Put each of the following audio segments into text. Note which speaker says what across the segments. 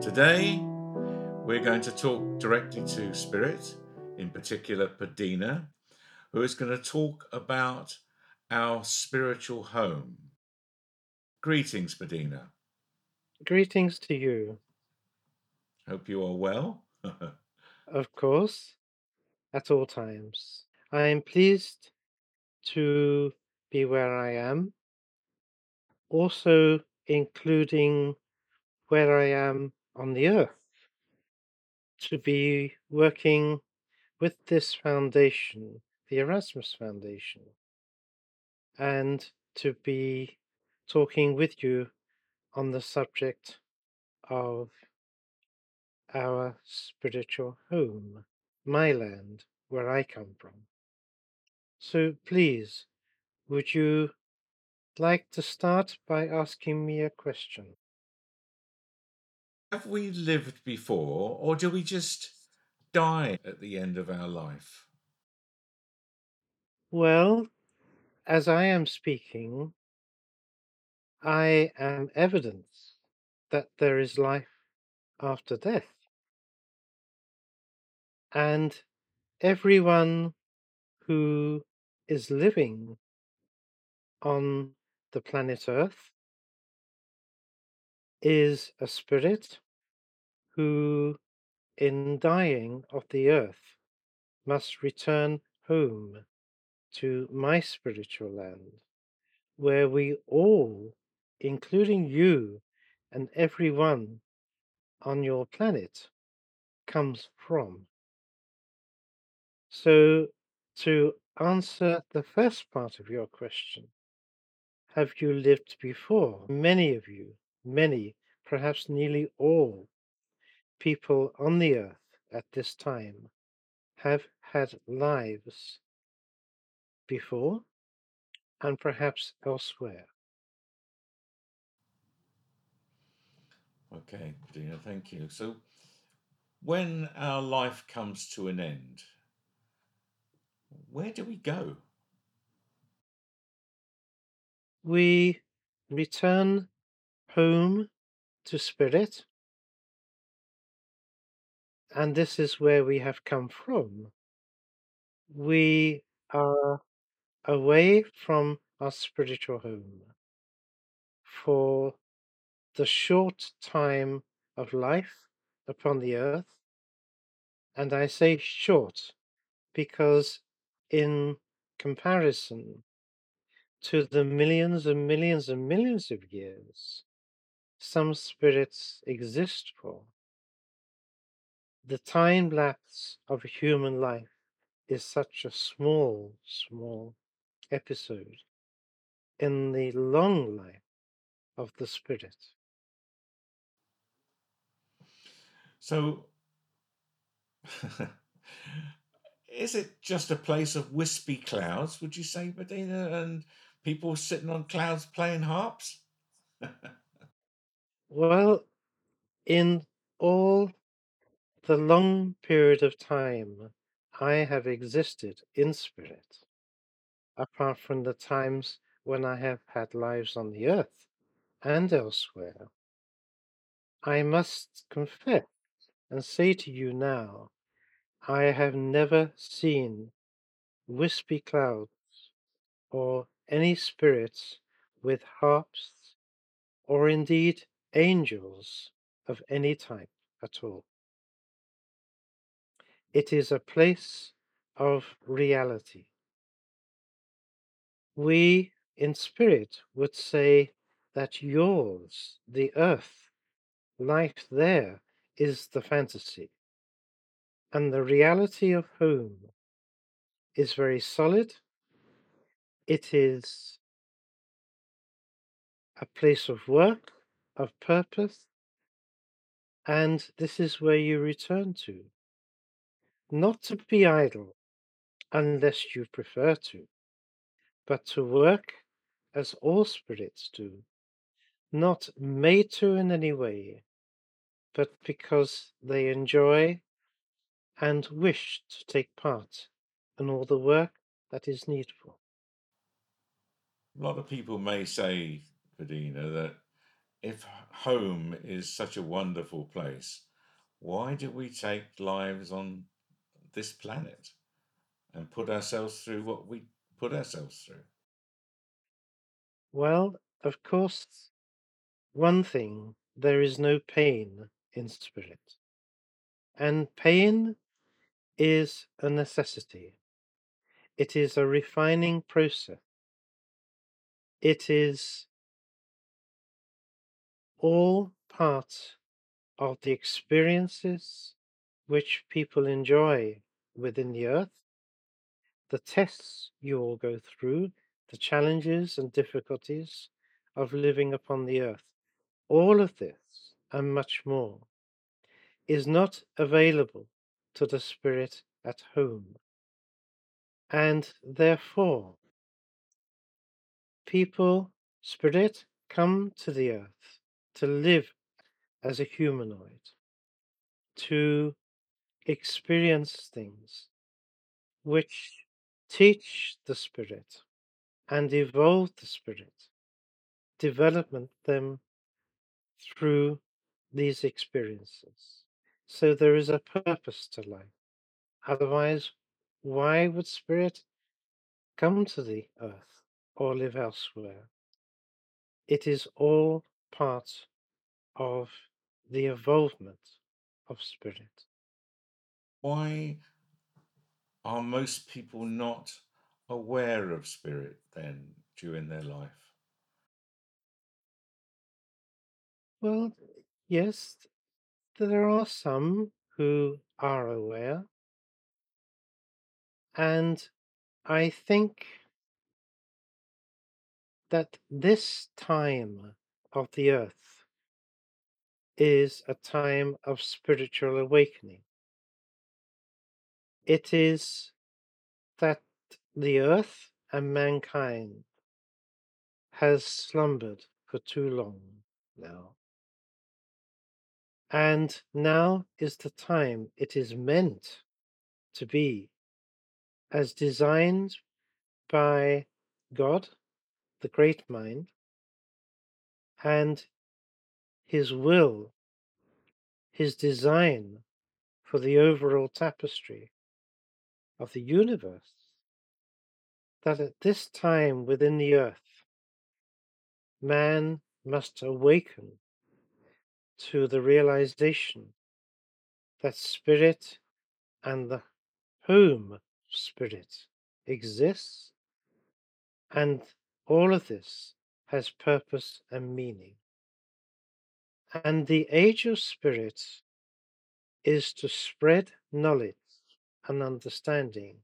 Speaker 1: Today we're going to talk directly to Spirit, in particular Padina, who is going to talk about our spiritual home. Greetings, Padina.
Speaker 2: Greetings to you.
Speaker 1: Hope you are well.
Speaker 2: of course, at all times. I am pleased to be where I am, also including where I am on the earth to be working with this foundation, the Erasmus Foundation, and to be talking with you on the subject of our spiritual home, my land, where I come from. So please, would you like to start by asking me a question?
Speaker 1: Have we lived before, or do we just die at the end of our life?
Speaker 2: Well, as I am speaking, I am evidence that there is life after death. And everyone who is living on the planet Earth is a spirit who, in dying of the earth, must return home to my spiritual land, where we all, including you and everyone on your planet, comes from. So, to answer the first part of your question, have you lived before? Many of you many, perhaps nearly all, people on the earth at this time have had lives before and perhaps elsewhere.
Speaker 1: Okay, Dina, thank you. So, when our life comes to an end, where do we go?
Speaker 2: We return home to spirit. And this is where we have come from. We are away from our spiritual home for the short time of life upon the earth. And I say short because, in comparison to the millions and millions and millions of years some spirits exist for. The time lapse of human life is such a small, small episode in the long life of the spirit.
Speaker 1: So, is it just a place of wispy clouds, would you say, Padina, and people sitting on clouds playing harps?
Speaker 2: Well, in all the long period of time I have existed in spirit, apart from the times when I have had lives on the earth and elsewhere, I must confess and say to you now, I have never seen wispy clouds or any spirits with harps or indeed angels of any type at all. It is a place of reality. We in spirit would say that yours, the earth, life there is the fantasy. And the reality of home is very solid. It is a place of work, of purpose, And this is where you return to. Not to be idle, unless you prefer to, but to work as all spirits do, not made to in any way, but because they enjoy and wish to take part in all the work that is needful.
Speaker 1: A lot of people may say, Padina, that if home is such a wonderful place, why do we take lives on this planet and put ourselves through what we put ourselves through?
Speaker 2: Well, of course, one thing, there is no pain in spirit. And pain is a necessity. It is a refining process. It is all parts of the experiences which people enjoy within the earth, the tests you all go through, the challenges and difficulties of living upon the earth. All of this and much more is not available to the spirit at home. And therefore, people, spirit, come to the earth to live as a humanoid, to experience things which teach the spirit and evolve the spirit, development them through these experiences. So there is a purpose to life. Otherwise, why would spirit come to the earth or live elsewhere? It is all part of the evolvement of spirit.
Speaker 1: Why are most people not aware of spirit then during their life?
Speaker 2: Well, yes, there are some who are aware, and I think that this time of the earth is a time of spiritual awakening. It is that the earth and mankind has slumbered for too long now. And now is the time it is meant to be as designed by God, the great mind, and his will, his design for the overall tapestry of the universe, that at this time within the earth, man must awaken to the realization that spirit and the home spirit exists, and all of this has purpose and meaning. And the age of spirit is to spread knowledge and understanding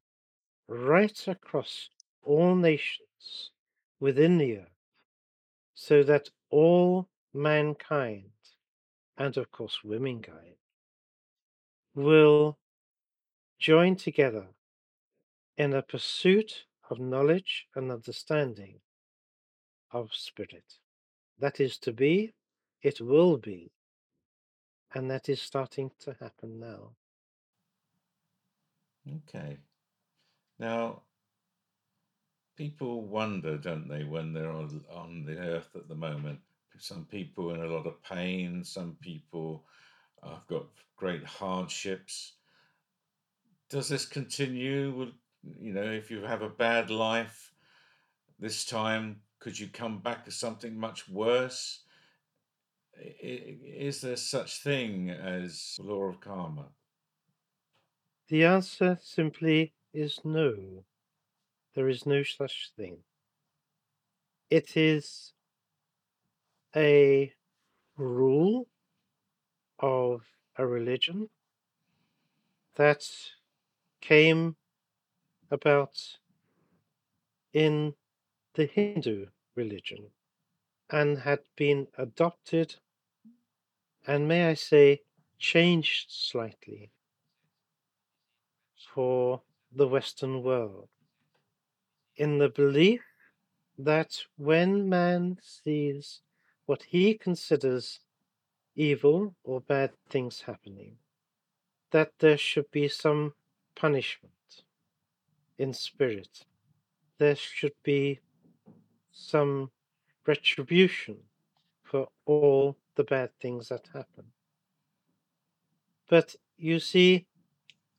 Speaker 2: right across all nations within the earth, so that all mankind, and of course womankind, will join together in a pursuit of knowledge and understanding of spirit. That is to be, it will be, and that is starting to happen now.
Speaker 1: Okay. Now, people wonder, don't they, when they're on, on the earth at the moment? Some people in a lot of pain, some people have got great hardships. Does this continue? You know, if you have a bad life this time, could you come back as something much worse? Is there such thing as law of karma?
Speaker 2: The answer simply is no. There is no such thing. It is a rule of a religion that came about in the Hindu religion and had been adopted and may I say changed slightly for the Western world in the belief that when man sees what he considers evil or bad things happening, that there should be some punishment in spirit. There should be some retribution for all the bad things that happen. But you see,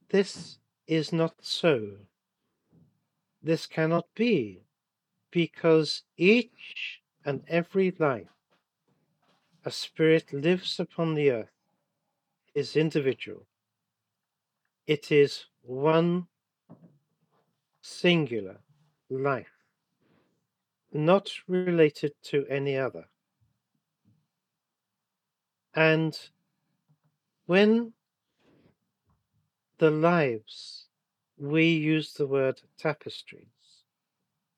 Speaker 2: this is not so. This cannot be, because each and every life a spirit lives upon the earth is individual. It is one singular life, not related to any other. And when the lives, we use the word tapestries,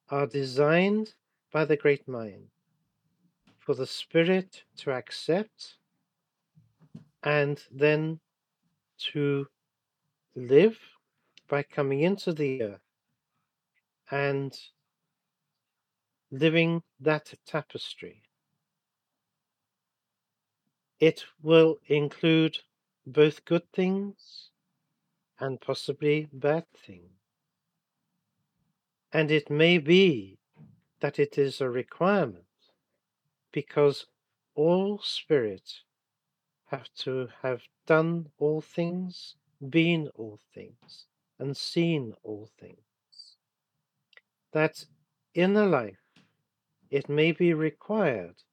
Speaker 2: are designed by the great mind for the spirit to accept and then to live by coming into the earth and living that tapestry. It will include both good things and possibly bad things. And it may be that it is a requirement because all spirits have to have done all things, been all things, and seen all things. That in a life it may be required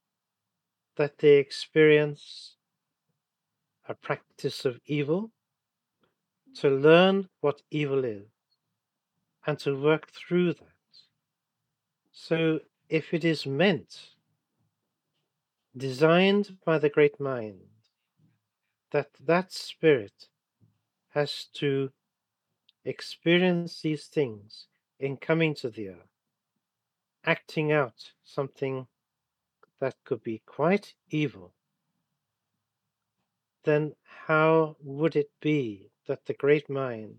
Speaker 2: that they experience a practice of evil to learn what evil is and to work through that. So, if it is meant, designed by the great mind, that that spirit has to experience these things in coming to the earth, acting out something that could be quite evil, then how would it be that the great mind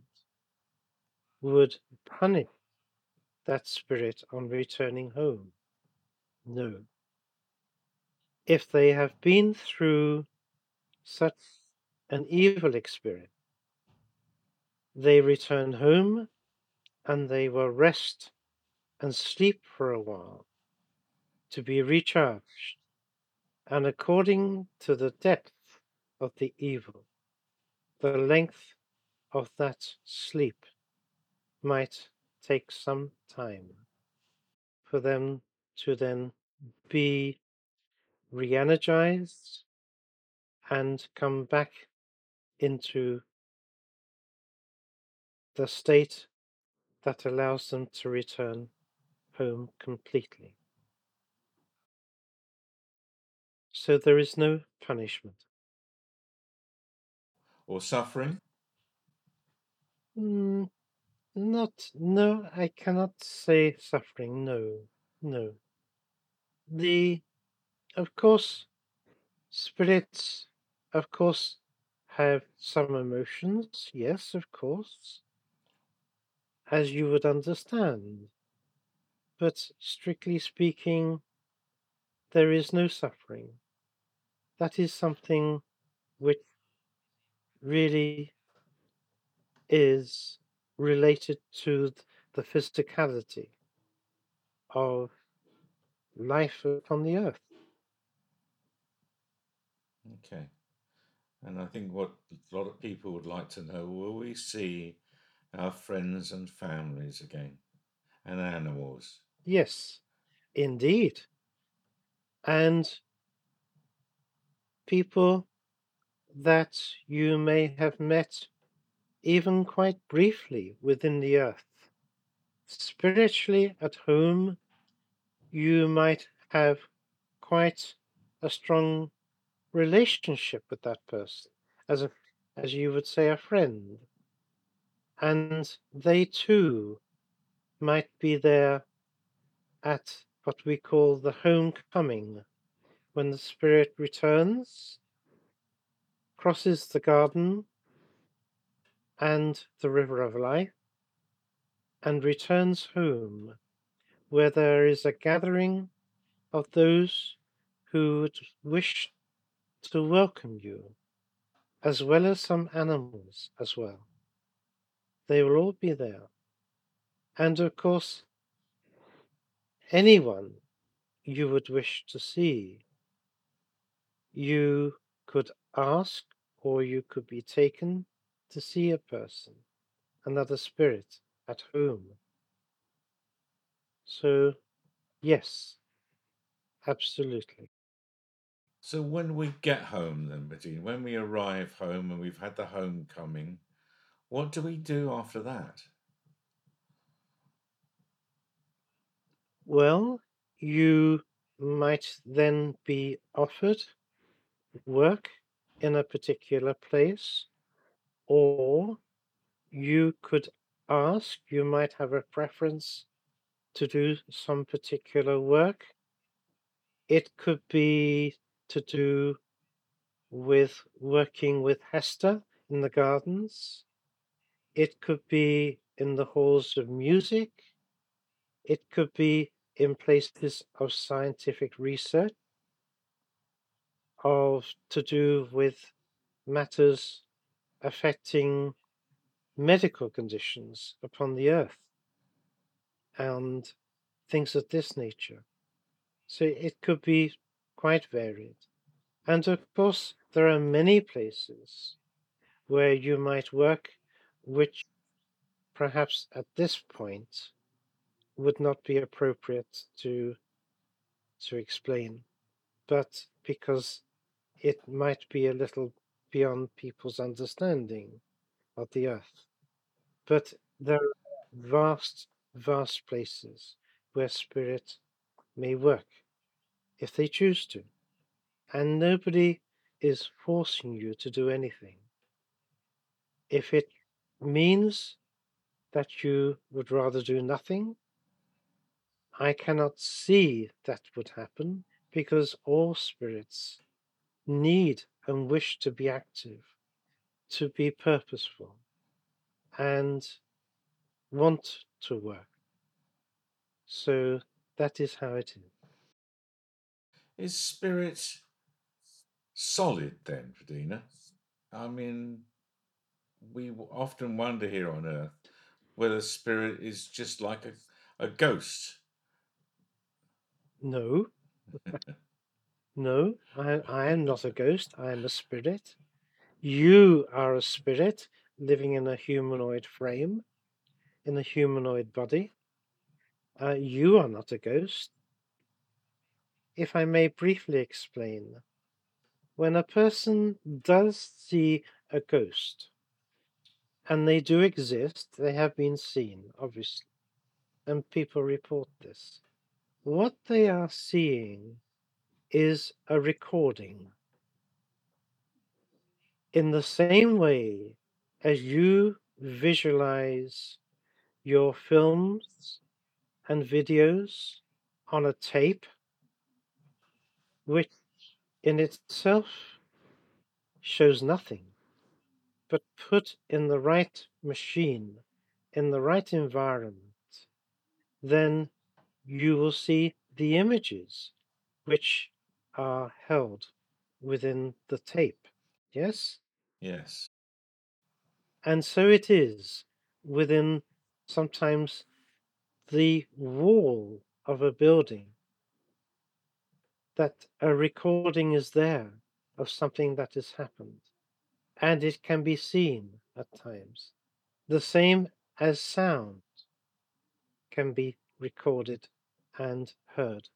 Speaker 2: would punish that spirit on returning home? No. If they have been through such an evil experience, they return home and they will rest and sleep for a while to be recharged, and according to the depth of the evil, the length of that sleep might take some time for them to then be re energized and come back into the state that allows them to return home completely. So there is no punishment.
Speaker 1: Or suffering?
Speaker 2: Mm, not, no, I cannot say suffering, no, no. The, of course, spirits, of course, have some emotions, yes, of course, as you would understand. But strictly speaking, there is no suffering. That is something which really is related to the physicality of life upon the earth.
Speaker 1: Okay. And I think what a lot of people would like to know will we see our friends and families again and animals?
Speaker 2: Yes, indeed. And people that you may have met even quite briefly within the earth. Spiritually at home, you might have quite a strong relationship with that person, as a, as you would say, a friend. And they too might be there at what we call the homecoming, when the spirit returns crosses the garden and the river of life and returns home where there is a gathering of those who would wish to welcome you, as well as some animals as well. They will all be there. And of course, anyone you would wish to see, you could ask or you could be taken to see a person, another spirit at home. So, yes, absolutely.
Speaker 1: So when we get home, then, Padina, when we arrive home and we've had the homecoming, what do we do after that?
Speaker 2: Well, you might then be offered work in a particular place, or you could ask, you might have a preference to do some particular work. It could be to do with working with Hester in the gardens. It could be in the halls of music. It could be in places of scientific research, of to do with matters affecting medical conditions upon the earth and things of this nature. So it could be quite varied. And of course, there are many places where you might work which perhaps at this point would not be appropriate to to explain, but because it might be a little beyond people's understanding of the earth. But there are vast, vast places where spirit may work if they choose to, and nobody is forcing you to do anything. If it means that you would rather do nothing, I cannot see that would happen because all spirits need and wish to be active, to be purposeful, and want to work. So that is how it is.
Speaker 1: Is spirit solid then, Padina? I mean, we often wonder here on earth whether spirit is just like a, a ghost.
Speaker 2: No. no, I, I am not a ghost. I am a spirit. You are a spirit living in a humanoid frame, in a humanoid body. Uh, you are not a ghost. If I may briefly explain, when a person does see a ghost, and they do exist, they have been seen, obviously, and people report this. What they are seeing is a recording. In the same way as you visualize your films and videos on a tape, which in itself shows nothing, but put in the right machine, in the right environment, then you will see the images which are held within the tape. Yes?
Speaker 1: Yes.
Speaker 2: And so it is within sometimes the wall of a building that a recording is there of something that has happened, and it can be seen at times. The same as sound can be recorded and heard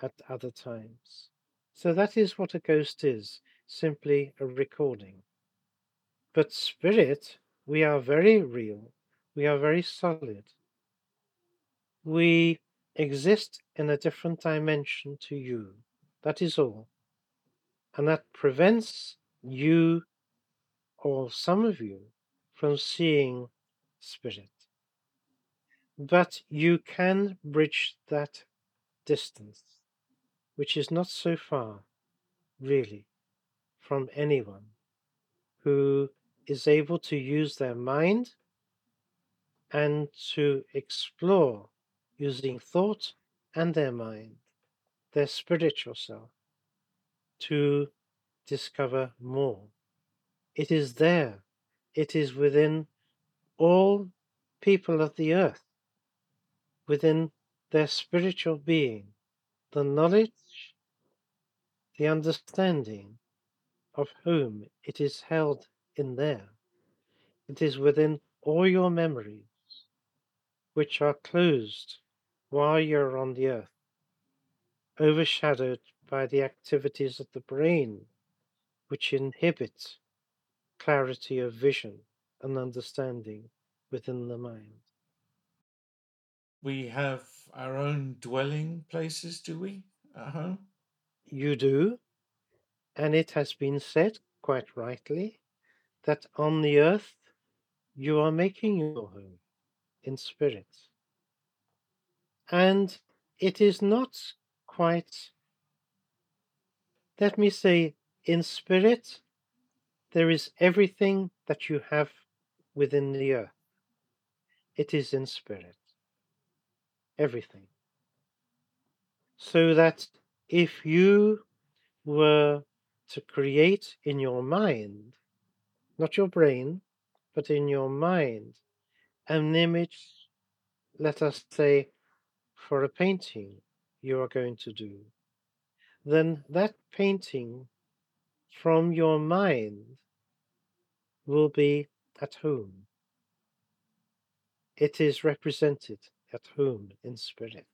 Speaker 2: at other times. So that is what a ghost is simply a recording. But spirit, we are very real, we are very solid. We exist in a different dimension to you. That is all. And that prevents you or some of you from seeing spirit. But you can bridge that distance, which is not so far, really, from anyone. who is able to use their mind and to explore using thought and their mind, their spiritual self, to discover more. It is there, it is within all people of the earth, within their spiritual being, the knowledge, the understanding of whom it is held in there. It is within all your memories, which are closed while you're on the earth, overshadowed by the activities of the brain, which inhibit clarity of vision and understanding within the mind.
Speaker 1: We have our own dwelling places, do we, at home?
Speaker 2: You do, and it has been said quite rightly that on the earth you are making your home in spirit. And it is not quite, let me say, in spirit, there is everything that you have within the earth. It is in spirit. Everything. So that if you were to create in your mind, not your brain, but in your mind, an image, let us say, for a painting you are going to do, then that painting from your mind will be at home. It is represented at home in spirit.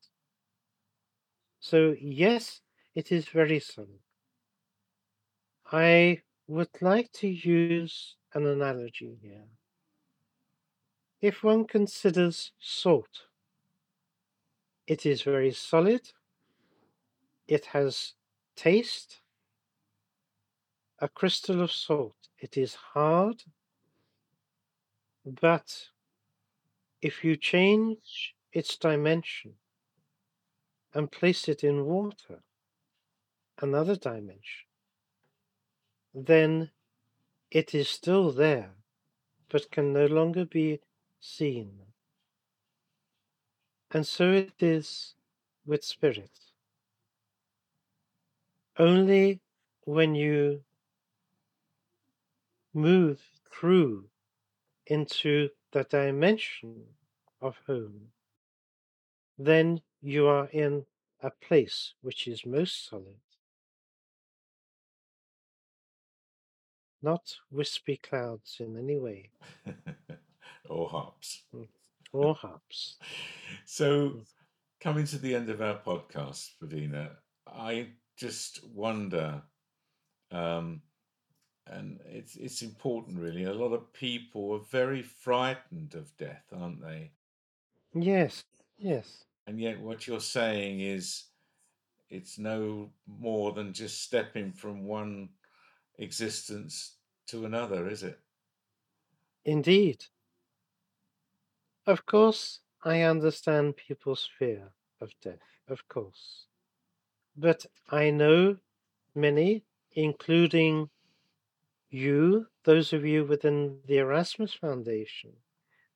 Speaker 2: So, yes, it is very subtle. I would like to use an analogy here. If one considers salt, it is very solid, it has taste, a crystal of salt. It is hard, but if you change its dimension and place it in water, another dimension, then it is still there, but can no longer be seen. And so it is with spirit. Only when you move through into the dimension of home, then you are in a place which is most solid. Not wispy clouds in any way.
Speaker 1: or hops.
Speaker 2: Or hops.
Speaker 1: So, coming to the end of our podcast, Pravina, I just wonder um, and it's it's important really. A lot of people are very frightened of death, aren't they?
Speaker 2: Yes, yes.
Speaker 1: And yet, what you're saying is, it's no more than just stepping from one existence to another, is it?
Speaker 2: Indeed. Of course, I understand people's fear of death, of course. But I know many, including you, those of you within the Erasmus Foundation,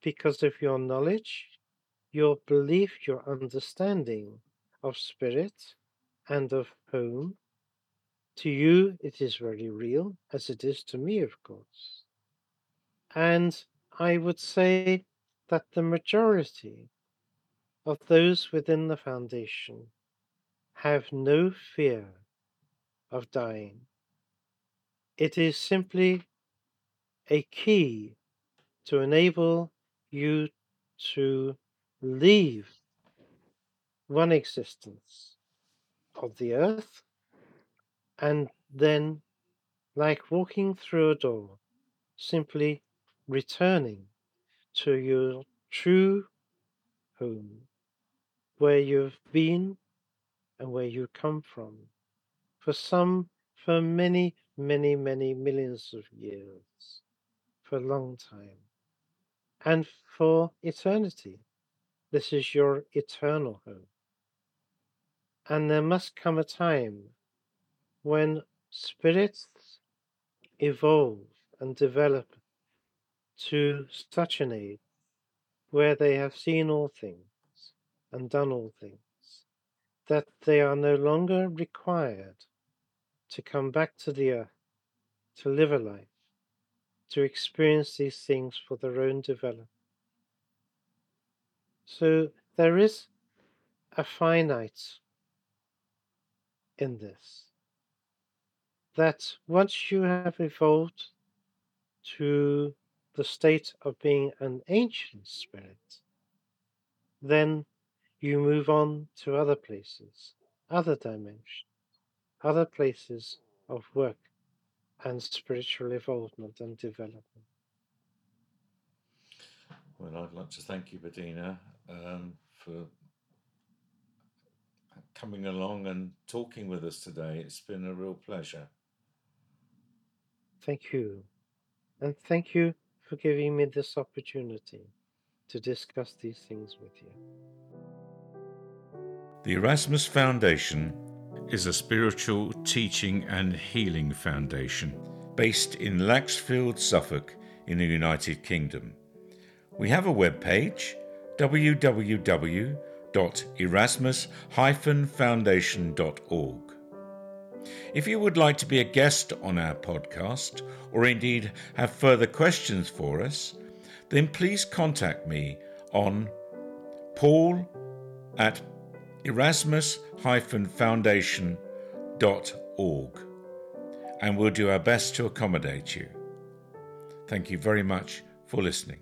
Speaker 2: because of your knowledge, your belief, your understanding of spirit and of home. To you, it is very real, as it is to me, of course. And I would say that the majority of those within the foundation have no fear of dying it is simply a key to enable you to leave one existence of the earth and then, like walking through a door, simply returning to your true home, where you've been and where you come from. For some, for many, many, many millions of years, for a long time, and for eternity. This is your eternal home. And there must come a time when spirits evolve and develop to such an age where they have seen all things and done all things, that they are no longer required to come back to the earth, to live a life, to experience these things for their own development. So there is a finite in this. That once you have evolved to the state of being an ancient spirit, then you move on to other places, other dimensions, other places of work and spiritual evolvement and development.
Speaker 1: Well, I'd like to thank you, Padina, um, for coming along and talking with us today. It's been a real pleasure.
Speaker 2: Thank you. And thank you for giving me this opportunity to discuss these things with you.
Speaker 1: The Erasmus Foundation is a spiritual teaching and healing foundation based in Laxfield, Suffolk, in the United Kingdom. We have a webpage www.erasmus-foundation.org. If you would like to be a guest on our podcast, or indeed have further questions for us, then please contact me on paul at erasmus-foundation.org and we'll do our best to accommodate you. Thank you very much for listening.